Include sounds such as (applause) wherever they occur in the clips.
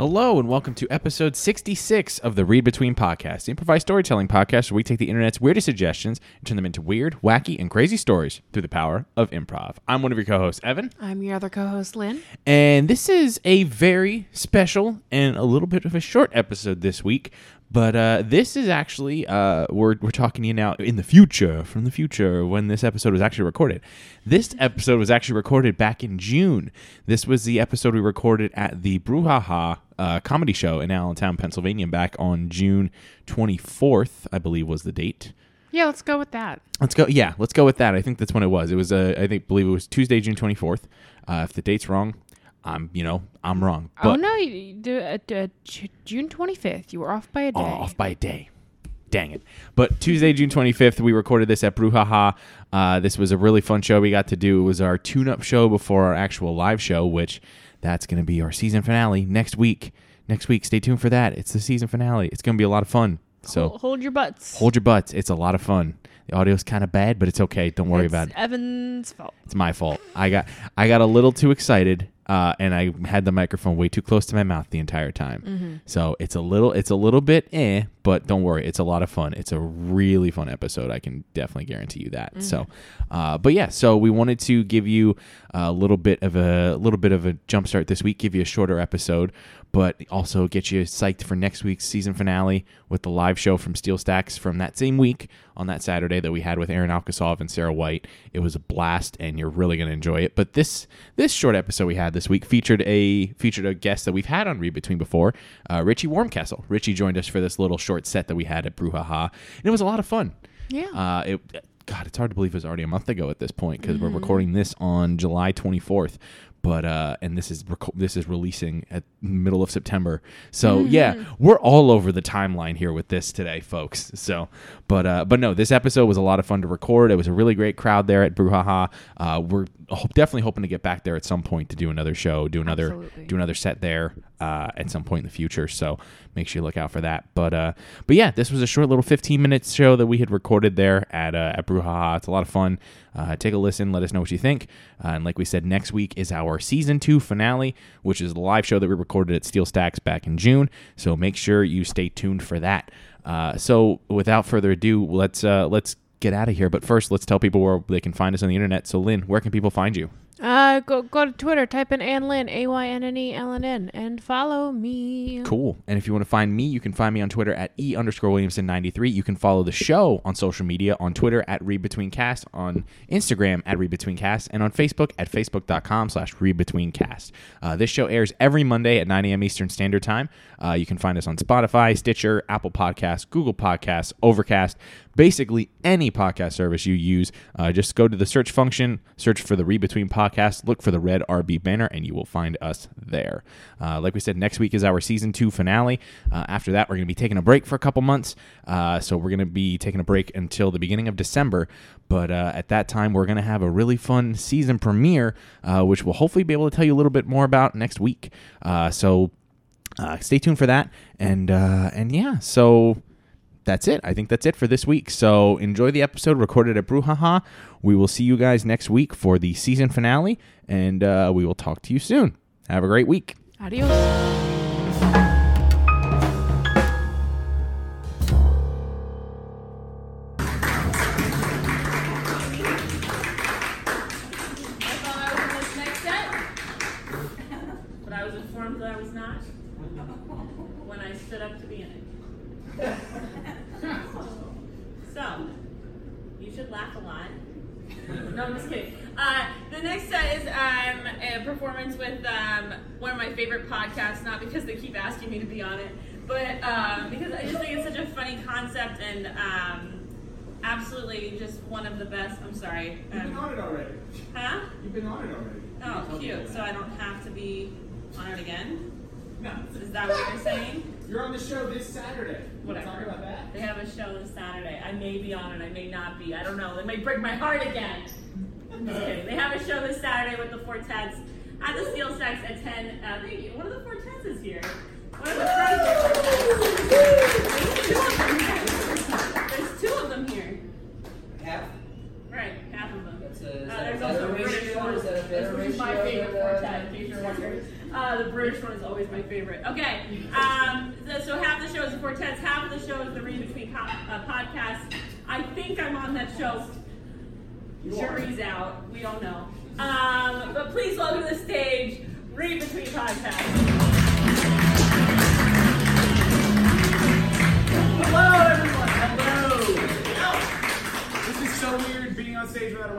Hello and welcome to episode 66 of the Read Between podcast, the improvised storytelling podcast where we take the internet's weirdest suggestions and turn them into weird, wacky, and crazy stories through the power of improv. I'm one of your co-hosts, Evan, I'm your other co-host, Lynn. and this is a very special and a little bit of a short episode this week. But uh, this is actually uh, we're we're talking to you now in the future, from the future when this episode was actually recorded. This episode was actually recorded back in June. This was the episode we recorded at the Brew Haha uh, comedy show in Allentown, Pennsylvania, back on June twenty fourth, I believe was the date. Yeah, let's go with that. Let's go. Yeah, let's go with that. I think that's when it was. It was. Uh, I think believe it was Tuesday, June twenty fourth. Uh, if the date's wrong, I'm you know I'm wrong. oh no, you, you do uh, uh, Ju- June 25th. You were off by a day. Oh, off by a day. Dang it. But Tuesday, June 25th, we recorded this at Brew Haha. Uh, this was a really fun show we got to do. It was our tune up show before our actual live show, which that's going to be our season finale next week. Next week, stay tuned for that. It's the season finale. It's going to be a lot of fun. So Hol- hold your butts. hold your butts. It's a lot of fun. The audio's kind of bad, but it's okay. Don't worry it's about it. Evan's fault. It's my fault. I got I got a little too excited, uh, and I had the microphone way too close to my mouth the entire time. So it's a little it's a little bit eh, but don't worry, it's a lot of fun. It's a really fun episode. I can definitely guarantee you that. So, uh, but yeah, so we wanted to give you a little bit of a little bit of a jump start this week, give you a shorter episode, but also get you psyched for next week's season finale with the live show from Steel Stacks from that same week on that Saturday that we had with Aaron Alkasov and Sarah White. It was a blast, and you're really going to enjoy it. But this this short episode we had this week featured a featured a guest that we've had on Read Between before, uh, Richie Warmkessel. Richie joined us for this little short set that we had at Brew Haha, and it was a lot of fun. Yeah. Uh, it, God, it's hard to believe it was already a month ago at this point because we're recording this on July 24th. But uh, and this is this is releasing at middle of September. So yeah, we're all over the timeline here with this today, folks. So, but uh, but no, this episode was a lot of fun to record. It was a really great crowd there at Brew Haha. Uh, we're ho- definitely hoping to get back there at some point to do another show, do another Absolutely. do another set there uh, at some point in the future. So make sure you look out for that. But uh, but yeah, this was a short little 15 minute show that we had recorded there at uh, at Brew Haha. It's a lot of fun. Uh, take a listen. Let us know what you think. Uh, and like we said, next week is our season two finale, which is the live show that we recorded at Steel Stacks back in June. So make sure you stay tuned for that. Uh, so without further ado, let's uh, let's get out of here. But first, let's tell people where they can find us on the internet. So Lynn, where can people find you? Uh, go go to Twitter, type in Ann Lynn, A Y N N E L N N, and follow me. Cool. And if you want to find me, you can find me on Twitter at E underscore Williamson 93. You can follow the show on social media on Twitter at Read Between Cast, on Instagram at Read Between Cast, and on Facebook at facebook.com slash Read Between Cast. Uh, this show airs every Monday at 9 a.m. Eastern Standard Time. Uh, you can find us on Spotify, Stitcher, Apple Podcasts, Google Podcasts, Overcast, basically any podcast service you use. Uh, just go to the search function, search for the Read Between podcast, look for the red RB banner, and you will find us there. Uh, like we said, next week is our season two finale. Uh, after that, we're going to be taking a break for a couple months. Uh, so we're going to be taking a break until the beginning of December. But uh, at that time, we're going to have a really fun season premiere, uh, which we'll hopefully be able to tell you a little bit more about next week. Uh, so stay tuned for that. And and yeah, so that's it. I think that's it for this week. So enjoy the episode recorded at Brew Haha. We will see you guys next week for the season finale, and uh, we will talk to you soon. Have a great week. Adios. I thought I was in this next set, but I was informed that I was not when I stood up to be in it. (laughs) So, you should laugh a lot. No, I'm just kidding. Uh, the next set is um, a performance with um, one of my favorite podcasts, not because they keep asking me to be on it, but um, because I just think it's such a funny concept and um, absolutely just one of the best. I'm sorry. You've been on it already. huh? You've been on it already. Oh, cute. So I don't have to be on it again? No. Is that what you're saying? You're on the show this Saturday. Wanna Whatever. Talk about that. They have a show this Saturday. I may be on it, I may not be. I don't know. They might break my heart again. I'm just kidding. They have a show this Saturday with the Fortets at the Steel Stacks at 10. Uh, thank you. One of the Fortets is here. One of the friends. There's two of them here. There's two of them here. Half? Right, half of them. That's a, is Uh, that there's better also a British one. Is that a This is my favorite than, uh, in case you're wondering. Uh, the British one is always my favorite. Okay, um, so- so half the show is the Quartets, half of the show is the Read Between po- uh, podcast. I think I'm on that show. Jury's out. We don't know. Um, but please welcome to the stage, Read Between podcast.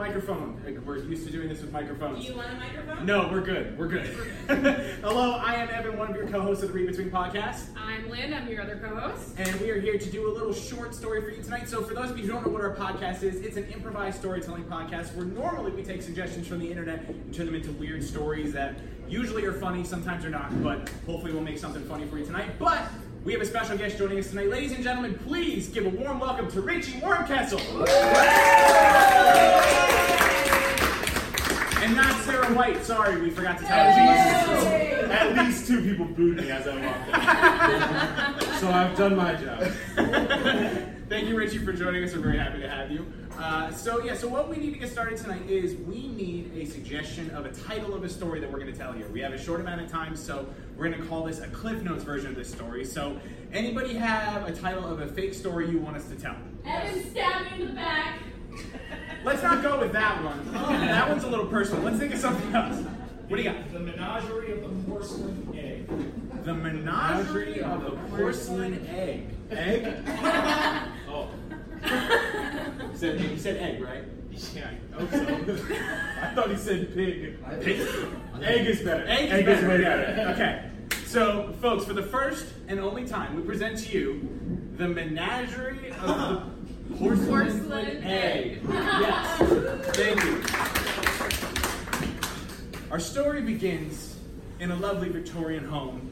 Microphone. Like, we're used to doing this with microphones. Do you want a microphone? No, we're good. We're good. (laughs) Hello, I am Evan, one of your co-hosts of the Read Between podcast. I'm Lynn. I'm your other co-host. And we are here to do a little short story for you tonight. So, for those of you who don't know what our podcast is, it's an improvised storytelling podcast where normally we take suggestions from the internet and turn them into weird stories that usually are funny, sometimes are not, but hopefully we'll make something funny for you tonight. But we have a special guest joining us tonight. Ladies and gentlemen, please give a warm welcome to Richie Warmkessel. And not White. Sorry, we forgot to tell you. At least two people booed me as I walked in. so I've done my job. Thank you, Richie, for joining us. We're very happy to have you. Uh, so yeah, so what we need to get started tonight is we need a suggestion of a title of a story that we're going to tell here. We have a short amount of time, so we're going to call this a Cliff Notes version of this story. So anybody have a title of a fake story you want us to tell? Evan stabbed me in the back. Let's not go with that one. That one's a little personal. Let's think of something else. What do you got? The menagerie of the porcelain egg. The menagerie of the porcelain egg. Egg? (laughs) Oh, You (laughs) said, you said egg, right? yeah, I hope so. I thought he said pig. Pig? Egg is better. Egg, Egg is is way better. better. Okay. So, folks, for the first and only time, we present to you the menagerie of the porcelain, Porcelain egg. egg. Yes. Thank you. Our story begins in a lovely Victorian home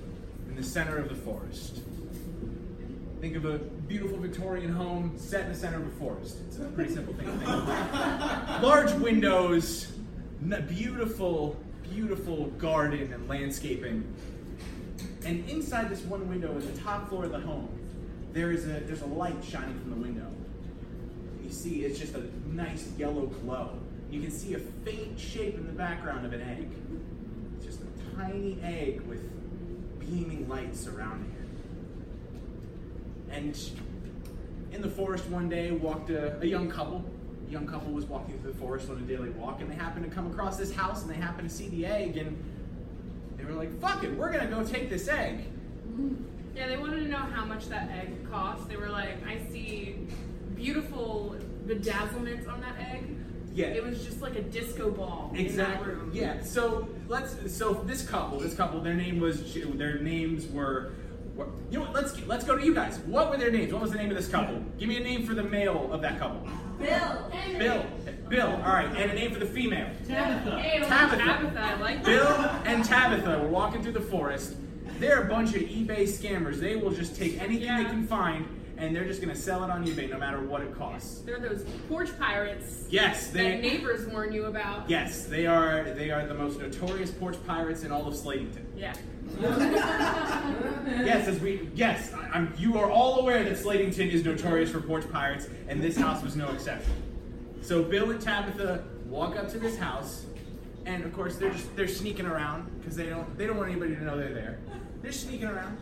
in the center of the forest. Think of a beautiful Victorian home set in the center of a forest. It's a pretty simple thing to think of. Large windows, beautiful, beautiful garden and landscaping. And inside this one window, at the top floor of the home, there is a there's a light shining from the window. You see, it's just a nice yellow glow. You can see a faint shape in the background of an egg. It's just a tiny egg with beaming light surrounding it. And in the forest one day walked a, a young couple. A young couple was walking through the forest on a daily walk, and they happened to come across this house, and they happened to see the egg, and they were like, "Fuck it, we're gonna go take this egg." Yeah, they wanted to know how much that egg cost. They were like, I see beautiful bedazzlement on that egg. Yeah. It was just like a disco ball in that Exactly. room. Yeah. So let's. So this couple, this couple, their name was. Their names were. You know what? Let's let's go to you guys. What were their names? What was the name of this couple? Give me a name for the male of that couple. Bill. Bill. Bill. All right. And a name for the female. Hey, Tabitha. Tabitha, I like Bill that. and Tabitha were walking through the forest. They're a bunch of eBay scammers. They will just take anything they can find, and they're just gonna sell it on eBay no matter what it costs. They're those porch pirates Yes, they, that they. neighbors warn you about. Yes, they are. They are the most notorious porch pirates in all of Slatington. Yeah. (laughs) Yes, as we yes, I- I'm, you are all aware that Slatington is notorious for porch pirates, and this house was no exception. So Bill and Tabitha walk up to this house, and of course they're just they're sneaking around because they don't they don't want anybody to know they're there. They're sneaking around.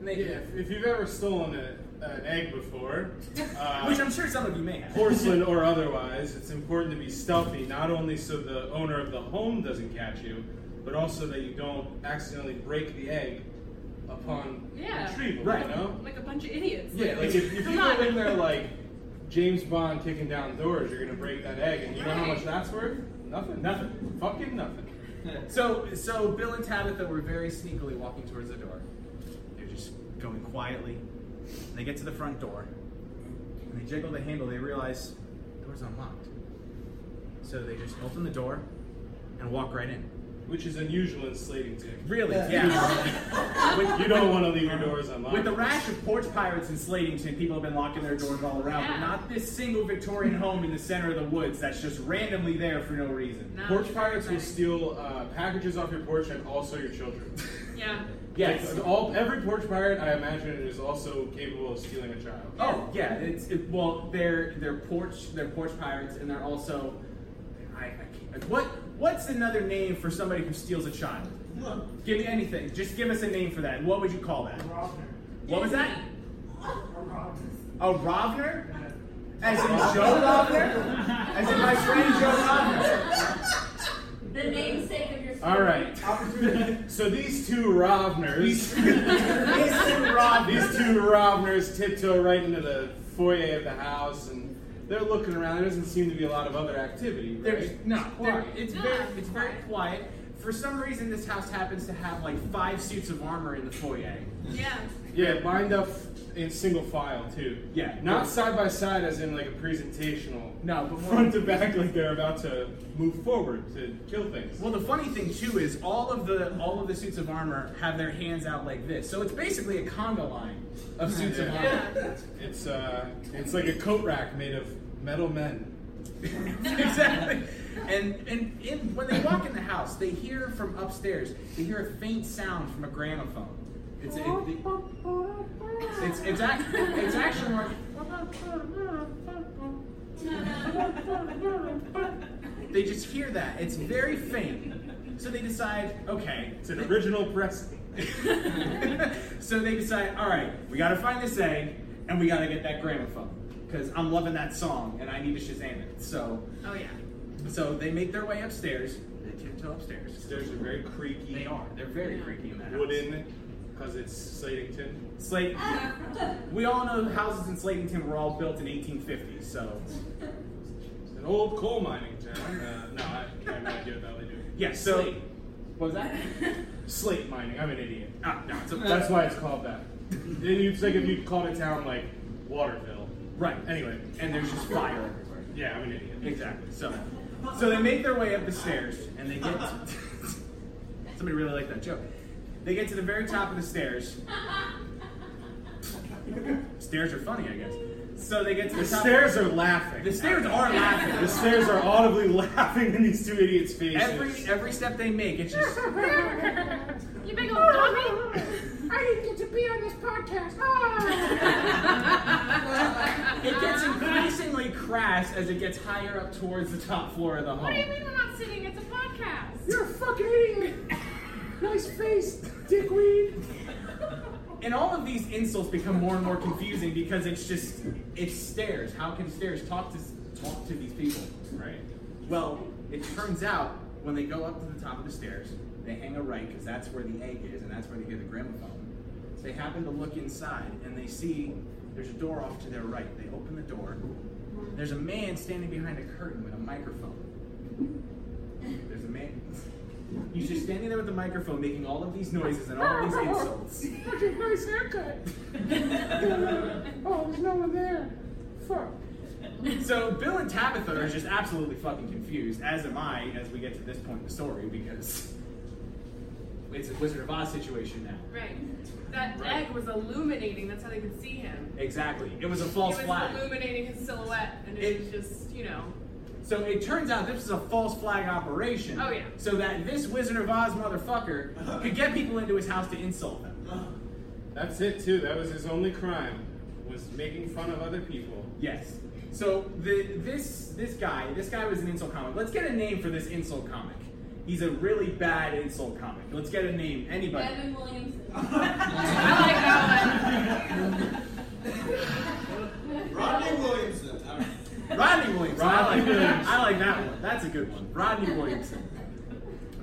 And they, Yeah, if, if you've ever stolen a, an egg before, (laughs) uh, which I'm sure some of you may have. porcelain or otherwise, it's important to be stealthy, not only so the owner of the home doesn't catch you, but also that you don't accidentally break the egg upon Yeah. retrieval, Right. you know? Like a bunch of idiots. Yeah, like if, if Come you on. go in there like James Bond kicking down doors, you're gonna break that egg, and you know how much Right. that's worth? Nothing. Nothing. Fucking nothing. (laughs) So so Bill and Tabitha were very sneakily walking towards the door. They're just going quietly. They get to the front door. And they jiggle the handle, they realize the door's unlocked. So they just open the door and walk right in. Which is unusual in Slating Slatington. Really? Yeah. with, (laughs) You don't want to leave your doors unlocked. with the rash of porch pirates in Slatington, people have been locking their doors all around, but not this single Victorian home in the center of the woods that's just randomly there for no reason. No, Porch it's pirates will steal uh, packages off your porch and also your children. (laughs) Yeah. Yes. Like, all every porch pirate, I imagine, is also capable of stealing a child. Oh yeah, it's it, well they're they're porch they're porch pirates and they're also I, I can't, what what's another name for somebody who steals a child? Give me anything. Just give us a name for that. What would you call that? Robner. What was that? A Robner. A Rovner? As in Joe Rovner? As in my friend Joe Rovner. (laughs) The namesake of your story. All right. (laughs) so these two Rovners, These two Rovners. these two Rovners tiptoe right into the foyer of the house, and they're looking around. There doesn't seem to be a lot of other activity. There's Right? no. There, it's No, very. it's It's very quiet. For some reason, this house happens to have like five suits of armor in the foyer. Yeah. Yeah, lined up in single file too. Yeah. Not side by side, as in like a presentational. No, but front to back, like they're about to move forward to kill things. Well, the funny thing too is all of the all of the suits of armor have their hands out like this, so it's basically a conga line of suits of armor. Yeah. (laughs) It's uh, it's like a coat rack made of metal men. (laughs) exactly. And and in, when they walk in the house, they hear from upstairs. They hear a faint sound from a gramophone. It's it, it's it's, act, it's actually more. They just hear that. It's very faint. So they decide, okay, It's an original press. (laughs) so they decide, all right, we got to find this egg, and we got to get that gramophone because I'm loving that song and I need to Shazam it. So, Oh yeah. so they make their way upstairs. They tiptoe upstairs. Stairs are very creaky. They are. They're very creaky in that house. Because it's Slatington. Slate. We all know houses in Slatington were all built in 1850. So, It's an old coal mining town. Uh, no, I, I have no idea what the they do. yeah. So, Slate. what was that? Slate mining. I'm an idiot. Ah, no, it's a, That's why it's called that. And It's like if you called a town like Waterville. right. Anyway, And there's just fire everywhere. yeah, I'm an idiot. Exactly. So, so they make their way up the stairs, and they get. (laughs) somebody really liked that joke. They get to the very top of the stairs. stairs are funny, I guess. So they get to the, The top. stairs are laughing. The stairs are laughing. The stairs are audibly (laughs) laughing in these two idiots' faces. Every every step they make, it's just. You big old dummy. (laughs) I didn't get to be on this podcast. Ah! It gets increasingly crass as it gets higher up towards the top floor of the home. What do you mean we're not sitting? It's a podcast. You're a fucking idiot. Nice face, dickweed. (laughs) And all of these insults become more and more confusing because it's just it's stairs. How can stairs talk to talk to these people, right? Well, it turns out when they go up to the top of the stairs, they hang a right because that's where the egg is and that's where they hear the gramophone. They happen to look inside and they see there's a door off to their right. They open the door. There's a man standing behind a curtain with a microphone. There's a man. He's just standing there with the microphone, making all of these noises and all of these oh, insults. Such a nice haircut. (laughs) oh, there's no one there. Fuck. So Bill and Tabitha are just absolutely fucking confused, as am I, as we get to this point in the story, because it's a Wizard of Oz situation now. Right. That Right. egg was illuminating. That's how they could see him. Exactly. It was a false it was flag. illuminating his silhouette, and it, It- was just, you know. So it turns out this is a false flag operation. Oh, yeah. So that this Wizard of Oz motherfucker could get people into his house to insult them. That's it too. That was his only crime. Was making fun of other people. Yes. So the this this guy, this guy was an insult comic. Let's get a name for this insult comic. He's a really bad insult comic. Let's get a name. Anybody. Evan Williamson. (laughs) I like that one. (laughs) Rodney Williamson. Rodney Williamson. I Rodney like Williamson. I like that one. That's a good one. Rodney Williamson.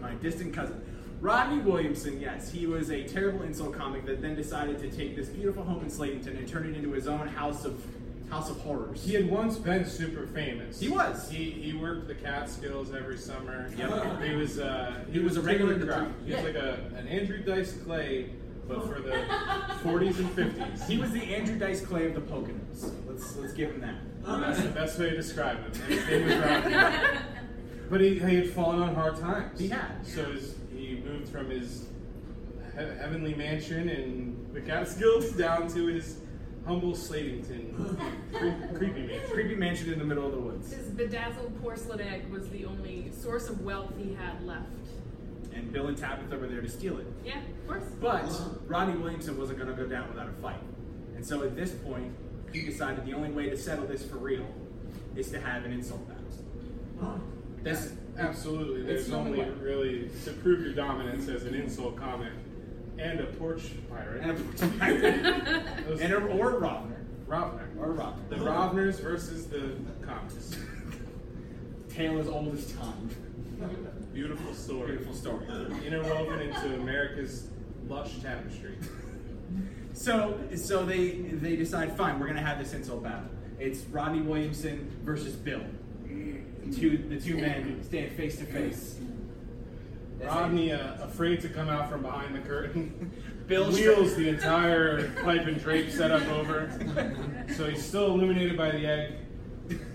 My distant cousin. Rodney Williamson, yes, he was a terrible insult comic that then decided to take this beautiful home in Slatington and turn it into his own house of house of horrors. He had once been super famous. He was. He he worked the Catskills every summer. Yep. He was uh, He was a regular king in of the crowd. group. He was like a an Andrew Dice Clay, but for the (laughs) 40s and 50s. He was the Andrew Dice Clay of the Poconos. Let's let's give him that. That's the best way to describe him. His name was Rodney. But he, he had fallen on hard times. He had. So his, he moved from his he- heavenly mansion in the Catskills down to his humble Slatington (laughs) cre- creepy mansion. Creepy mansion in the middle of the woods. His bedazzled porcelain egg was the only source of wealth he had left. And Bill and Tabitha were there to steal it. Yeah, of course. But Rodney Williamson wasn't going to go down without a fight. And so at this point, he decided the only way to settle this for real is to have an insult battle. This Absolutely. There's It's only a- really to prove your dominance as an insult comic and a porch pirate. And a, (laughs) Those- and a, or a Rovner. Rovner. Or a Rovner. The Rovners versus the comics. Tale as old as time. (laughs) Beautiful story. Beautiful story. Interwoven into America's lush tapestry. So, so they they decide, fine, we're gonna have this insult battle. It's Rodney Williamson versus Bill. The two the two men stand face to face. Rodney, uh, afraid to come out from behind the curtain, (laughs) Bill wheels the entire pipe and drape setup over. So he's still illuminated by the egg,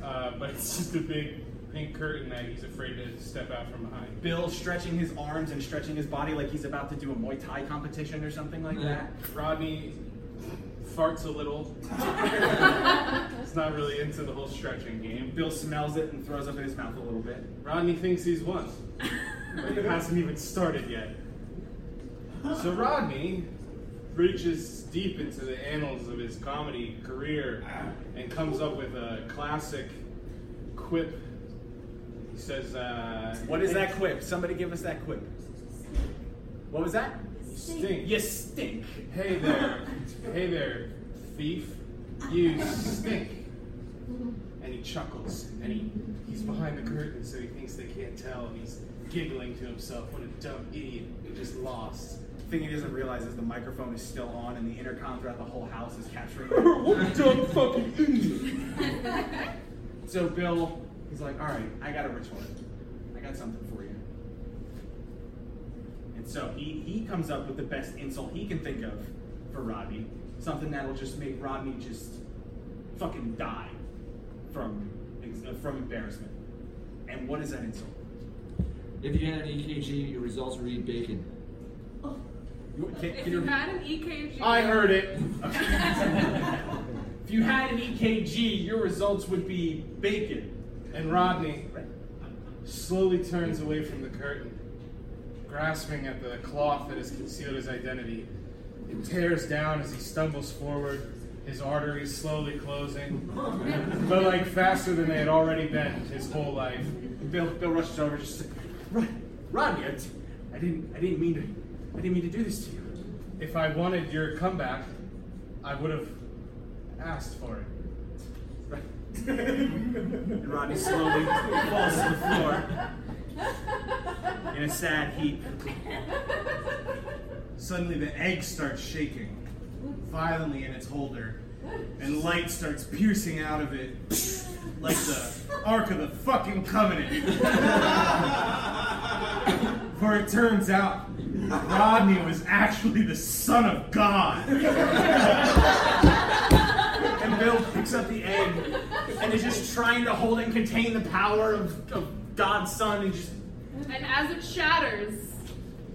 uh, but it's just a big pink curtain that he's afraid to step out from behind. Bill stretching his arms and stretching his body like he's about to do a Muay Thai competition or something like that. Rodney farts a little. (laughs) he's not really into the whole stretching game. Bill smells it and throws up in his mouth a little bit. Rodney thinks he's won. But it hasn't even started yet. So Rodney reaches deep into the annals of his comedy career and comes up with a classic quip. He says, uh, What is that quip? Somebody give us that quip. What was that? Stink. You stink. Hey there. Hey there, thief. You stink. And he chuckles, and he, he's behind the curtain, so he thinks they can't tell, and he's giggling to himself. What a dumb idiot. He just lost. The thing he doesn't realize is the microphone is still on and the intercom throughout the whole house is capturing (laughs) it. what a dumb fucking idiot. (laughs) So Bill, he's like, all right, I got a retort. I got something for you. And so he, he comes up with the best insult he can think of for Rodney. Something that'll just make Rodney just fucking die from, uh, from embarrassment. And what is that insult? If you had an EKG, your results would read bacon. You- Can, If can you you, had an EKG, I heard it. (laughs) if you had an EKG, your results would be bacon. And Rodney slowly turns away from the curtain, grasping at the cloth that has concealed his identity. It tears down as he stumbles forward, his arteries slowly closing, but like faster than they had already been his whole life. Bill, Bill rushes over, just Rod, Rodney, I, I didn't, I didn't mean to, I didn't mean to do this to you. If I wanted your comeback, I would have asked for it. And Rodney slowly falls to the floor in a sad heap. Suddenly, the egg starts shaking violently in its holder, and light starts piercing out of it like the Ark of the fucking Covenant. For it turns out, Rodney was actually the son of God. And Bill picks up the egg and is just trying to hold and contain the power of, of God's Son and just and as it shatters,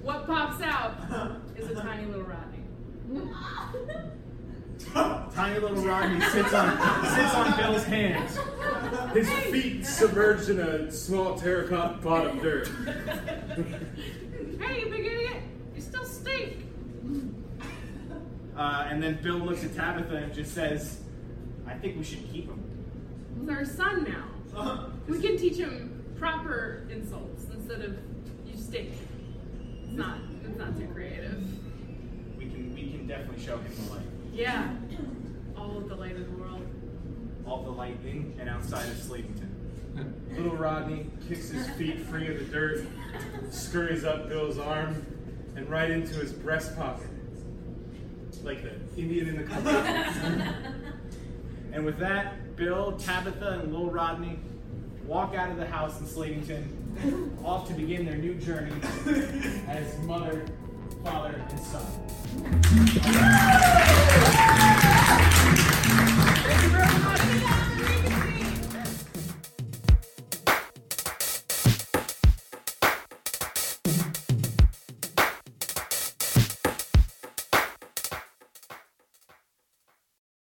what pops out is a tiny little Rodney. (laughs) tiny little Rodney sits on sits on Bill's hands. His feet submerged in a small terracotta pot of dirt. Hey, you big idiot! You still stink. Uh, and then Bill looks at Tabitha and just says, I think we should keep him. He's our son now. Uh-huh. We can teach him proper insults instead of you stink. It's not. It's not too creative. We can we can definitely show him the light. Yeah. All of the light of the world. All the light in and outside of Sleepington. (laughs) Little Rodney kicks his feet free of the dirt, scurries up Bill's arm, and right into his breast pocket. Like the Indian in the (laughs) country. And with that, Bill, Tabitha, and Lil Rodney walk out of the house in Slatington, off to begin their new journey as mother, father, and son.